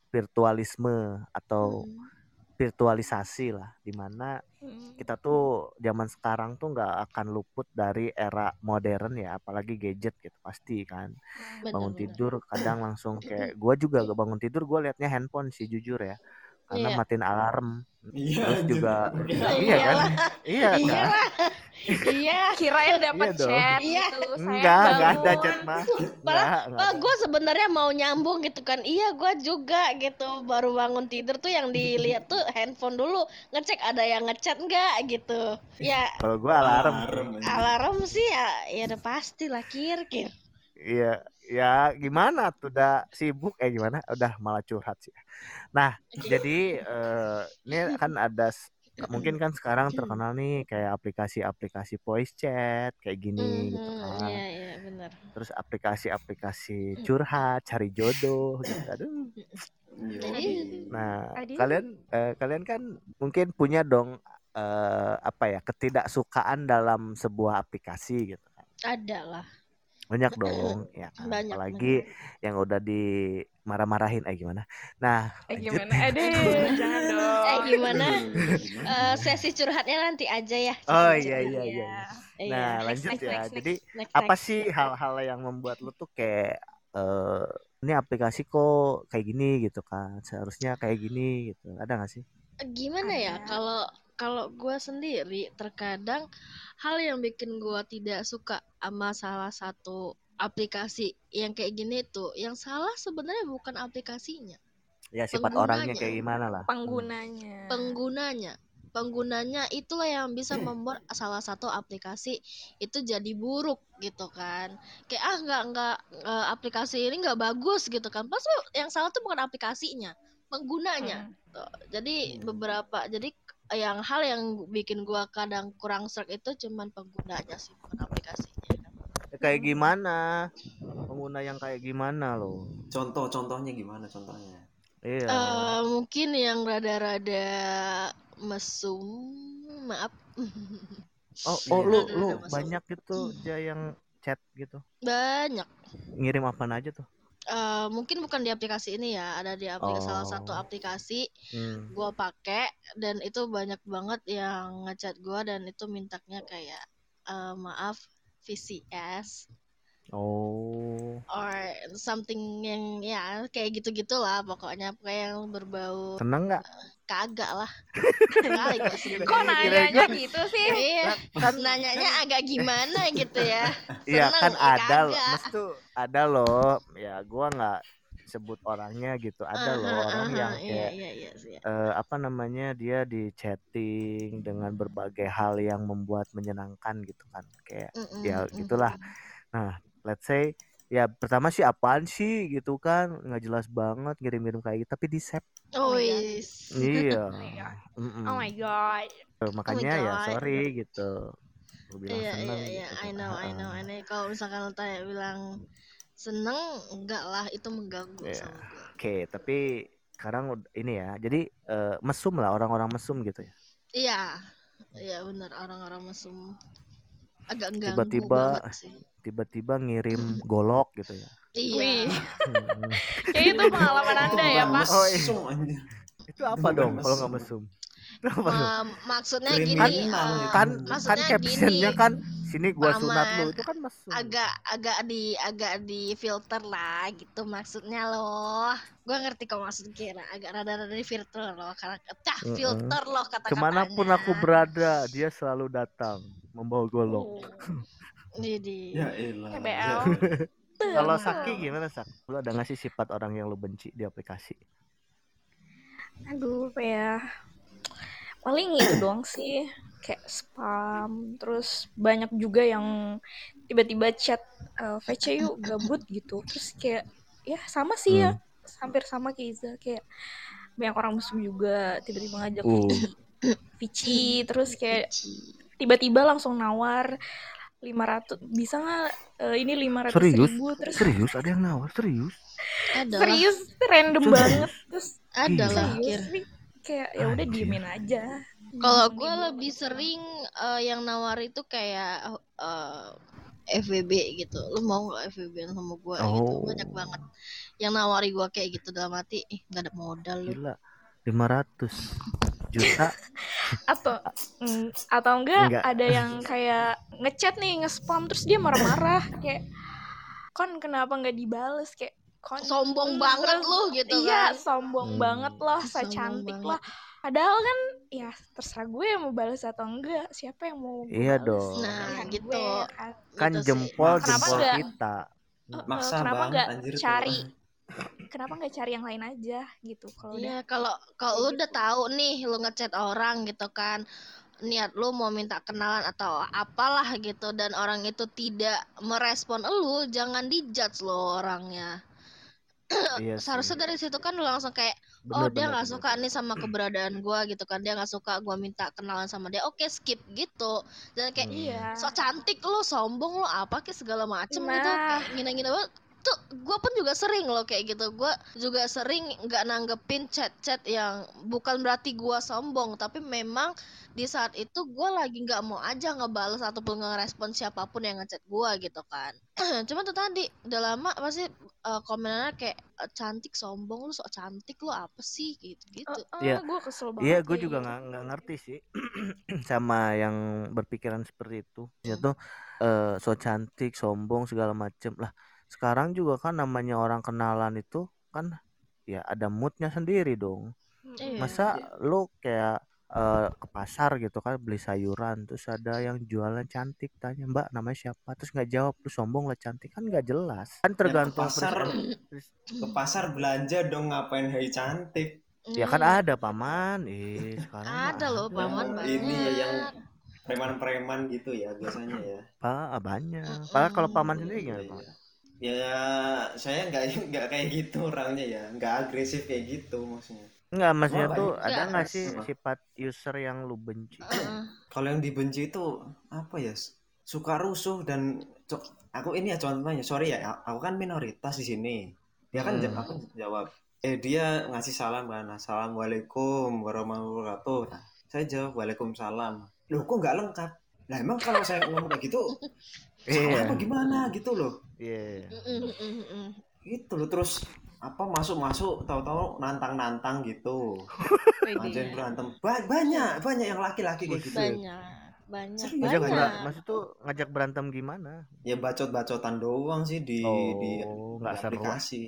virtualisme atau Hmm. virtualisasi lah, di mana Hmm. kita tuh zaman sekarang tuh nggak akan luput dari era modern ya, apalagi gadget gitu pasti kan. Bener, Bangun bener. tidur kadang langsung kayak gua juga gak bangun tidur gue liatnya handphone sih jujur ya, karena Iya. matiin alarm. Iya, Terus juga Iya. iya kan? Iya kan? Iya. Kirain dapat Iya chat Iya. gitu. Saya Enggak, enggak ada chat mah. Malah, Enggak, enggak Oh, gue sebenarnya mau nyambung gitu kan. Iya, gue juga gitu. Baru bangun tidur tuh yang dilihat tuh handphone dulu. Ngecek ada yang ngechat nggak gitu. Ya, Kalau gua alarm. Alarm, sih ya, ya udah pasti lah kir kir. Iya, ya gimana tuh udah sibuk eh gimana? Udah malah curhat sih. Nah, jadi eh, ini kan ada s- mungkin kan sekarang terkenal nih kayak aplikasi-aplikasi voice chat kayak gini gitu Mhm, kan. Iya, iya benar. Terus aplikasi-aplikasi curhat, cari jodoh gitu. Aduh. Iya. Nah, kalian eh, kalian kan mungkin punya dong eh, apa ya, ketidaksukaan dalam sebuah aplikasi gitu kan. ada lah. Banyak dong, ya kan. Banyak, Apalagi yang udah dimarah-marahin eh gimana. Nah, Eh lanjut. gimana? Aduh, jangan dong. Eh gimana? Gimana? Eh, sesi curhatnya nanti aja ya. Oh Sesi iya curhat. iya iya. Iya. Nah, Next, lanjut next, ya. next, Jadi Next, apa next. sih hal-hal yang membuat lu tuh kayak eh ini aplikasi kok kayak gini gitu kan. Seharusnya kayak gini gitu. Ada gak sih? gimana ya kalau kalau gue sendiri terkadang hal yang bikin gue tidak suka sama salah satu aplikasi yang kayak gini tuh yang salah sebenarnya bukan aplikasinya Ya sifat orangnya kayak gimana lah. Penggunanya. penggunanya penggunanya itulah yang bisa membuat salah satu aplikasi itu jadi buruk gitu kan kayak ah nggak nggak eh, aplikasi ini nggak bagus gitu kan pas yang salah tuh bukan aplikasinya penggunanya Hmm. Tuh, jadi Hmm. beberapa jadi yang hal yang bikin gua kadang kurang serg itu cuman penggunanya sih bukan aplikasinya Ya, kayak gimana? Pengguna yang kayak gimana loh? Contoh-contohnya gimana contohnya? Iya. Eh, mungkin yang rada-rada mesum maaf oh, iya, oh lu ada- lu masalah. banyak gitu aja yang chat gitu. banyak Ngirim apa aja tuh? Eh, mungkin bukan di aplikasi ini ya ada di aplikasi salah satu Oh. aplikasi Hmm. gua pakai dan itu banyak banget yang ngechat gua dan itu mintanya kayak eh, maaf VCS Oh. or something yang ya kayak gitu gitulah pokoknya kayak yang berbau Seneng nggak? kagak lah kali Kok nanyanya gitu sih? iya Kan nanyanya agak gimana gitu ya Iya Seneng, kan eh, ada loh, kagak. Mas tuh ada loh. Ya gua nggak sebut orangnya gitu. Ada loh Aha, orang aha, yang iya kayak iya iya sih eh, apa namanya dia di chatting dengan berbagai hal yang membuat menyenangkan gitu kan. Kayak Mm-mm, ya mm-mm. gitulah. Nah, let's say ya pertama sih apaan sih gitu kan nggak jelas banget ngirim-ngirim kayak gitu tapi di save Oh, my God. wis. iya my God. Mm-mm. Oh my god. Eh, makanya ya God. sorry gitu gue bilang Iya, seneng iya, iya. gitu. I know, I know, Heeh. I know. Kalau misalkan lo tanya bilang seneng, enggak lah, itu mengganggu Iya. sama gue. oke tapi sekarang ini ya jadi eh, mesum lah orang-orang mesum gitu ya Iya, iya benar orang-orang mesum agak Tiba-tiba- tiba-tiba ngirim golok gitu ya Iya. Hmm. Kayak itu pengalaman Itu anda ya, Pak. Oh, iya. mesum, anjir. itu apa Bukan dong kalau nggak mesum. itu apa? Em, maksudnya Kriminal gini, itu. eh, kan kan captionnya gini, kan sini gua sunat lu Paman, itu kan mesum agak agak di agak di filter lah gitu maksudnya loh. Gua ngerti kok maksud kira agak rada-rada di filter loh karena cah filter loh kata-katanya. ke mana pun aku berada dia selalu datang membawa golok Oh. Jadi Ya elah. TBL. kalau Saki gimana Sak lu ada nggak sih sifat orang yang lu benci di aplikasi Aduh, apa ya? Paling itu doang sih. Kayak spam. Terus banyak juga yang tiba-tiba chat eh, VC yuk gabut gitu. Terus kayak ya sama sih ya. Hampir sama kayak Iza. Kayak banyak orang musuh juga tiba-tiba ngajak uh Vici. Terus kayak tiba-tiba langsung nawar 500 bisa nggak eh, ini 500 Serius? ribu terus serius ada yang nawar serius ada lah, serius random Serius? banget terus ada lah. kayak ya udah diemin aja Kalau gue lebih sering eh, yang nawar itu kayak eh, FVB gitu. Lu mau nggak FVB sama gue gitu? Oh. Banyak banget yang nawari gue kayak gitu dalam hati. Ih nggak ada modal lu. gila 500 juta atau mm, atau enggak, Enggak. ada yang kayak ngechat nih nge-spam terus dia marah-marah kayak kon kenapa nggak dibales kayak kon Sombong Hmm, banget terus, lu gitu iya kan. sombong Hmm. banget loh Sombong cantik banget. lah padahal kan ya terserah gue yang mau balas atau enggak siapa yang mau Iya bales? dong. Nah, Pilihan gitu. gue, kan. kan Gitu sih. jempol Kenapa jempol enggak? kita eh, Maksa kenapa banget nggak anjir tuh. cari kenapa nggak cari yang lain aja gitu kalau udah Iya, kalau kalau lu udah tahu nih lu ngechat orang gitu kan niat lu mau minta kenalan atau apalah gitu dan orang itu tidak merespon lu, jangan dijudge lo orangnya. iya. Seharusnya dari situ kan lu langsung kayak Bener, oh dia bener, nggak bener. suka nih sama keberadaan gua gitu kan dia nggak suka gua minta kenalan sama dia oke skip gitu dan kayak Hmm. iya so cantik lu sombong lu apa kayak segala macem gitu Nah. kayak ngina-ngina banget tuh gue pun juga sering loh kayak gitu gue juga sering nggak nanggepin chat-chat yang bukan berarti gua sombong tapi memang di saat itu gue lagi nggak mau aja ngebales ataupun ngerespon siapa pun yang ngechat gua gitu kan cuma tuh tadi udah lama pasti eh, komenannya kayak eh, cantik sombong lu sok cantik lu apa sih gitu gitu Iya. gue kesel banget Iya, gue juga gitu. nggak nggak ngerti sih sama yang berpikiran seperti itu. Ya tuh eh, so cantik, sombong segala macem lah. Sekarang juga kan namanya orang kenalan itu kan ya ada moodnya sendiri dong. Iya. Masa lu kayak eh, ke pasar gitu kan beli sayuran terus ada yang jualan cantik tanya mbak namanya siapa terus nggak jawab lu sombong lah cantik kan nggak jelas kan tergantung pasar pers- pers- ke pasar belanja dong ngapain hai cantik ya kan ada paman eh sekarang ada loh paman Oh, banyak ini ya yang preman-preman gitu ya biasanya ya Pak, banyak. Padahal kalau paman sendiri Iya, gimana, iya. Pak? Ya saya nggak nggak kayak gitu orangnya ya nggak agresif kayak gitu maksudnya Enggak, maksudnya Apa tuh ya? ada Enggak. nggak sih sifat user yang lu benci? Heeh. kalau yang dibenci itu apa ya suka rusuh dan aku ini ya contohnya sorry ya aku kan minoritas di sini dia kan Hmm. aku jawab eh dia ngasih salam kan assalamualaikum warahmatullahi wabarakatuh Nah, saya jawab waalaikumsalam loh kok nggak lengkap lah emang kalau saya ngomong kayak gitu salah Iya. apa gimana gitu loh Iya. Mm. gitu loh terus apa masuk masuk tahu-tahu nantang nantang gitu dia. berantem Ba- banyak banyak yang laki-laki kayak gitu banyak banyak Serius? Ngajak banyak bera- maksud tuh ngajak berantem gimana? ya bacot-bacotan doang sih di di, Oh, di nggak seru. aplikasi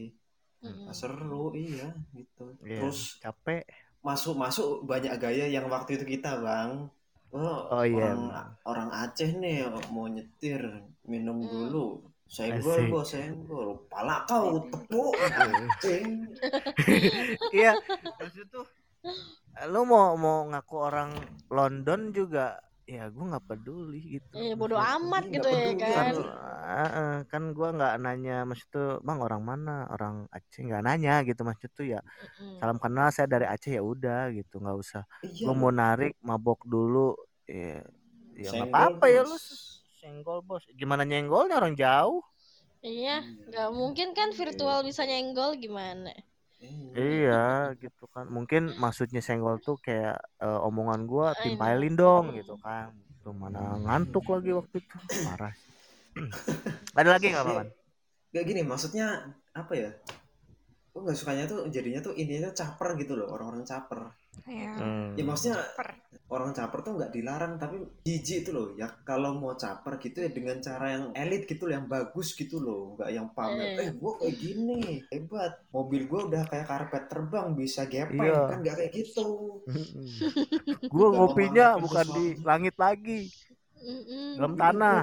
Mm. Nggak seru iya gitu Iya. terus capek. masuk-masuk banyak gaya yang waktu itu kita bang oh, Oh, iya, orang orang Aceh nih mau nyetir minum Hmm. dulu. Senggol bos senggol. Pala kau tepuk. Anjing Iya, maksud tuh lu mau mau ngaku orang London juga ya gue nggak peduli gitu. Eh, bodo Maksud- amat Iya, gitu ya kan. kan eh, kan gue nggak nanya maksud tuh bang orang mana? Orang Aceh? Nggak nanya gitu maksud tuh ya Mm-mm. salam kenal saya dari Aceh. Ya udah gitu nggak usah. Iya. lu mau narik mabok dulu ya ya nggak apa-apa ya lu senggol bos. Gimana nyenggolnya? Orang jauh. Iya, nggak mungkin kan virtual bisa nyenggol gimana? Iya. iya gitu kan. Mungkin maksudnya senggol tuh kayak eh, omongan gua timpailin dong gitu kan. Tuh mana ngantuk lagi waktu itu. Parah sih. ada lagi nggak paman Gak gini, maksudnya apa ya? Gue nggak sukanya tuh jadinya tuh intinya caper gitu loh, orang-orang caper. Ya. Hmm. Ya maksudnya Caper. orang caper tuh nggak dilarang, tapi jijik itu loh. Ya kalau mau caper gitu ya dengan cara yang elit gitu loh, yang bagus gitu loh, nggak yang pamer. Eh. Eh, gue kayak gini, hebat. Mobil gue udah kayak karpet terbang, bisa gepeng Iya. kan nggak kayak gitu. gua Nggak ngopinya bukan di langit lagi dalam tanah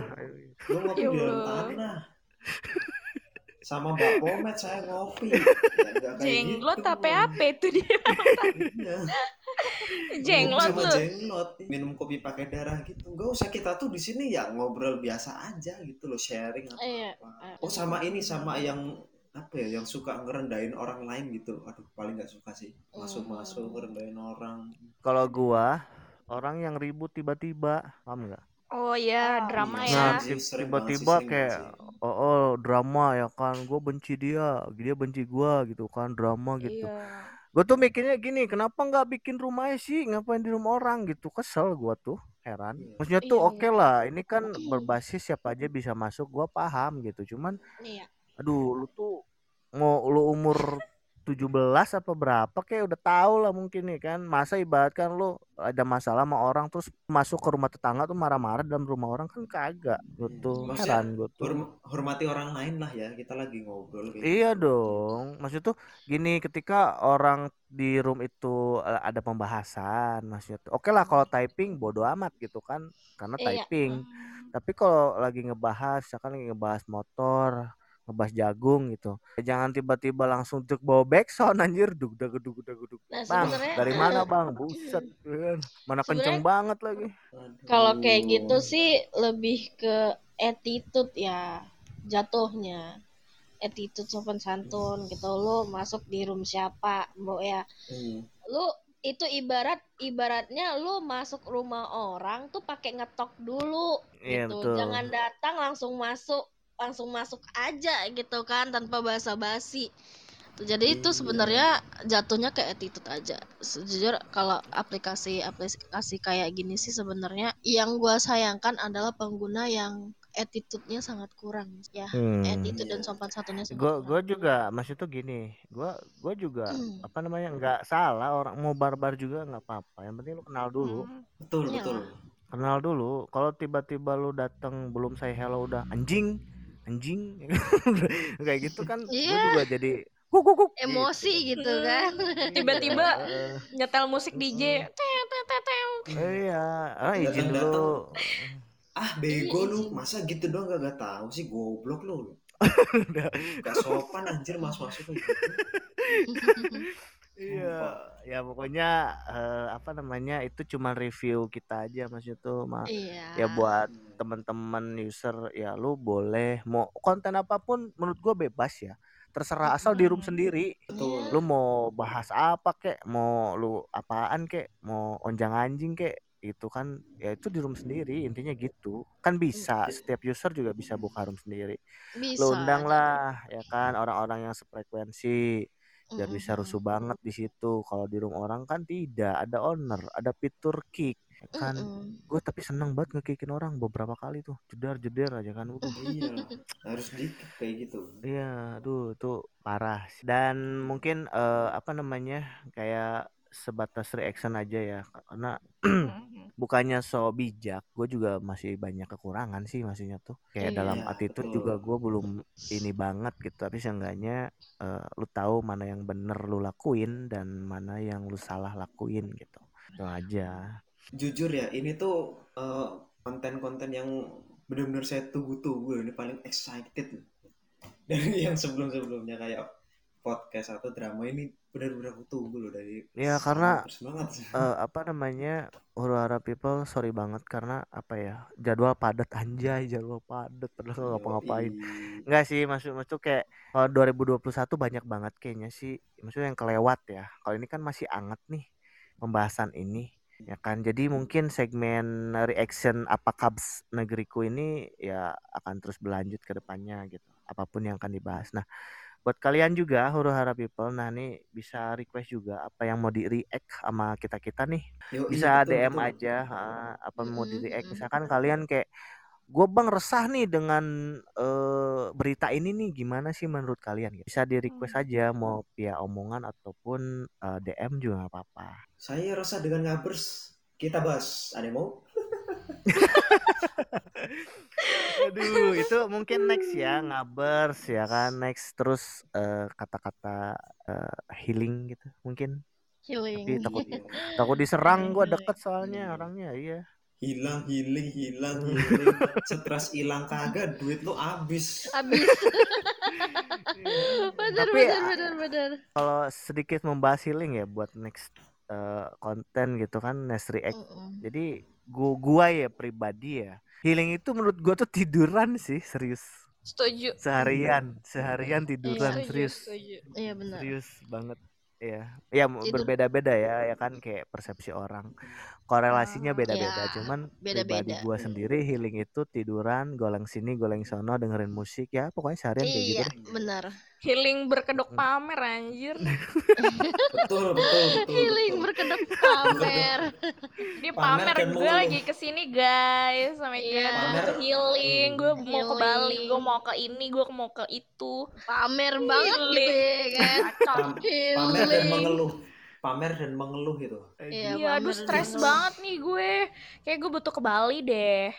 Gue ngopi Ya di dalam Allah. tanah. Sama Mbak Pomet saya ngopi. Ya, Jenglot gitu. apa apa itu dia? Iya. Jenglot sama lu. jenglot minum kopi pakai darah gitu nggak usah kita tuh di sini ya ngobrol biasa aja gitu loh sharing apa Iya. oh sama ini sama yang apa ya yang suka ngerendahin orang lain gitu aduh paling nggak suka sih masuk masuk Hmm. ngerendahin orang kalau gua orang yang ribut tiba-tiba paham nggak Oh ya, drama Nah, ya. sering tiba-tiba kayak oh, oh drama ya kan gue benci dia dia benci gua gitu kan drama gitu. Iya. gue tuh mikirnya gini kenapa nggak bikin rumahnya sih? Ngapain di rumah orang? Gitu kesel gua tuh heran. Iya. maksudnya tuh Iya, oke lah ini kan berbasis siapa aja bisa masuk gua paham gitu. Cuman Iya. aduh lu tuh mau lu umur 17 apa berapa kayak udah tahu lah mungkin nih kan masa ibaratkan lu ada masalah sama orang terus masuk ke rumah tetangga tuh marah-marah dalam rumah orang kan kagak gue tuh Maksudnya, heran gue tuh Horm- hormati orang lain lah ya kita lagi ngobrol gitu. Iya dong, maksud tuh gini ketika orang di room itu eh, ada pembahasan, maksudnya tuh oke lah kalau typing bodo amat gitu kan, karena Iya. typing. Tapi kalau lagi ngebahas, misalkan lagi ngebahas motor, ngebahas jagung gitu, jangan tiba-tiba langsung untuk bawa backsound anjir, dug dug dug dug dug. Nah, Bang, dari mana bang? Buset, kan. mana kenceng banget lagi. Kalau kayak gitu sih lebih ke attitude ya jatuhnya. Attitude sopan santun gitu lo masuk di room siapa, Mbok ya. Hmm. Lu itu ibarat ibaratnya lu masuk rumah orang tuh pakai ngetok dulu Iya, gitu. betul. Jangan datang langsung masuk langsung masuk aja gitu kan tanpa basa-basi. Tuh, Jadi itu Iya. sebenarnya jatuhnya ke attitude aja. Sejujur kalau aplikasi-aplikasi kayak gini sih sebenarnya yang gua sayangkan adalah pengguna yang attitude-nya sangat kurang ya. Hmm. Attitude dan Iya. sopan santunnya sangat gue kurang. gue juga maksud tuh gini gue gue juga Hmm. apa namanya nggak salah orang mau barbar juga nggak apa-apa yang penting lu kenal dulu Hmm. betul Iya. betul kenal dulu kalau tiba-tiba lu datang belum say hello udah anjing anjing kayak gitu kan gue Iya. juga jadi kuk kuk kuk Emosi gitu kan. Tiba-tiba nyetel musik DJ. Iya ah izin Datang-datang. dulu ah bego Iya, lu izin. masa gitu doang gak, gak tahu sih goblok lu gak sopan anjir mas masuk gitu iya ya pokoknya eh, apa namanya itu cuma review kita aja maksudnya tuh ma Iya. ya buat teman-teman user ya lu boleh mau konten apa pun menurut gua bebas ya. Terserah asal di room sendiri. Betul. Lu mau bahas apa kek mau lu apaan kek mau onjang anjing kek itu kan ya itu di room sendiri intinya gitu. Kan bisa setiap user juga bisa buka room sendiri. Bisa. lu undang lah ya kan orang-orang yang sefrekuensi biar bisa rusuh banget di situ. Kalau di room orang kan tidak ada owner ada fitur kick kan Mm-mm. gue tapi seneng banget ngekickin orang beberapa kali tuh jedar jeder aja kan udah iya. Harus dikit kayak gitu. Iya aduh itu parah. Dan mungkin eh, apa namanya kayak sebatas reaction aja ya karena bukannya so bijak gue juga masih banyak kekurangan sih maksudnya tuh. Kayak Iya, dalam attitude betul. juga gue belum ini banget gitu tapi seenggaknya eh, lu tahu mana yang bener lu lakuin dan mana yang lu salah lakuin gitu. Itu aja jujur ya ini tuh eh, konten-konten yang benar-benar saya tunggu-tunggu ini paling excited. Dari yang sebelum-sebelumnya kayak podcast atau drama ini benar-benar aku tunggu loh dari Ya, karena eh, apa namanya Huru People sorry banget karena apa ya jadwal padat anjay jadwal padat padahal nggak ngapa-ngapain. Yoi. Enggak sih maksud maksud kayak kalau 2021 banyak banget kayaknya sih maksudnya yang kelewat ya. Kalau ini kan masih anget nih pembahasan ini ya kan jadi mungkin segmen reaction apa Cubs negeriku ini ya akan terus berlanjut ke depannya gitu apa pun yang akan dibahas. Nah buat kalian juga huru hara people nah nih bisa request juga apa yang mau di react sama kita kita nih. Yoi, bisa betul, DM betul. aja ha, apa mau di react misalkan kalian kayak gue bang resah nih dengan eh, berita ini nih gimana sih menurut kalian bisa di request aja mau via omongan ataupun eh, DM juga nggak apa-apa Saya rasa dengan ngabers kita bahas. Ada mau? aduh itu mungkin next ya ngabers ya kan next terus eh, kata-kata eh, healing gitu mungkin Healing. tapi takut Iya. takut diserang gue deket soalnya Hmm. orangnya iya Hilang, healing, hilang, healing. Stres hilang kagak, duit lu habis. Habis. bener, Tapi, bener, ah, bener, bener. kalau sedikit membahas healing ya buat next eh, konten gitu kan next react Mm-mm. jadi gua gua ya pribadi ya healing itu menurut gua tuh tiduran sih serius Setuju. seharian seharian tiduran Iya, serius Setuju. Iya benar. serius banget ya ya berbeda-beda ya ya kan kayak persepsi orang korelasinya Ah, beda-beda ya, cuman beda-beda. pribadi gua sendiri healing itu tiduran goleng sini goleng sono dengerin musik ya pokoknya seharian kayak gitu Iya, benar. Healing berkedok Hmm. pamer anjir. Betul, betul, betul. Healing betul. berkedok pamer. Dia Pamer pamer, dan gue lagi ke sini guys sama Iya. gue healing gue mau ke Bali Healing. gue mau ke ini gue mau ke itu Pamer banget gitu ya kan. Pam- pamer dan Healing. mengeluh. Pamer dan mengeluh gitu. Iya, iya aduh stres dan- banget nih gue kayak gue butuh ke Bali deh.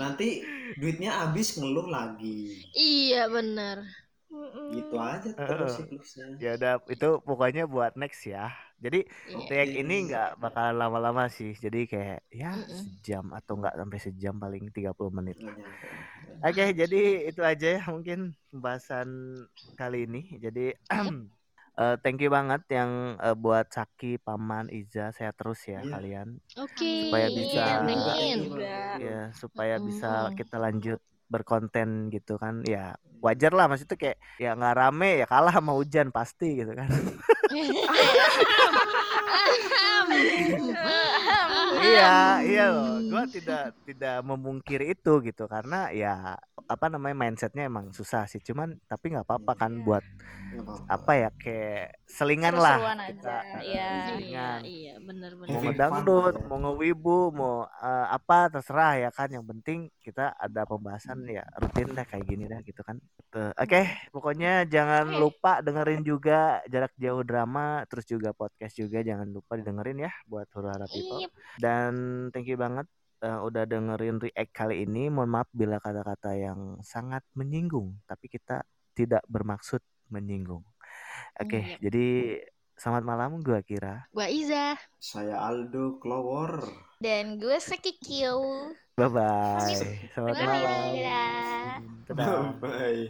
Nanti duitnya habis ngeluh lagi. Iya benar. Mm-mm. Gitu aja terus siklusnya. ya udah itu pokoknya buat next ya jadi Iya. react ini nggak bakalan lama-lama sih jadi kayak ya sejam atau nggak sampai sejam paling 30 menit Nggak nyampe. oke jadi itu aja ya mungkin pembahasan kali ini jadi eh, thank you banget yang eh, buat Saki Paman Iza saya terus ya Iya. kalian Oke. Supaya bisa- Amin. ya supaya bisa kita lanjut berkonten gitu kan ya wajar lah maksudnya kayak ya nggak rame ya kalah sama hujan pasti gitu kan iya iya loh gua tidak tidak memungkiri itu gitu karena ya apa namanya mindsetnya emang susah sih cuman tapi nggak apa-apa kan Iya. buat apa-apa. apa ya kayak selingan lah kita iya. Iya, selingan iya, benar mau benar. Having ngedangdut ya. mau ngewibu mau eh, apa terserah ya kan yang penting kita ada pembahasan ya rutin dah kayak gini dah gitu kan oke pokoknya jangan Oke. lupa dengerin juga jarak jauh drama terus juga podcast juga jangan lupa didengerin ya buat huru hara people dan thank you banget eh, udah dengerin react kali ini. Mohon maaf bila kata-kata yang sangat menyinggung, tapi kita tidak bermaksud menyinggung. Oke, Yep. jadi selamat malam gua kira. Gua Iza. Saya Aldo Clower. dan gue sekikil Bye bye. Selamat Bye. malam. Dadah. Dadah. Bye.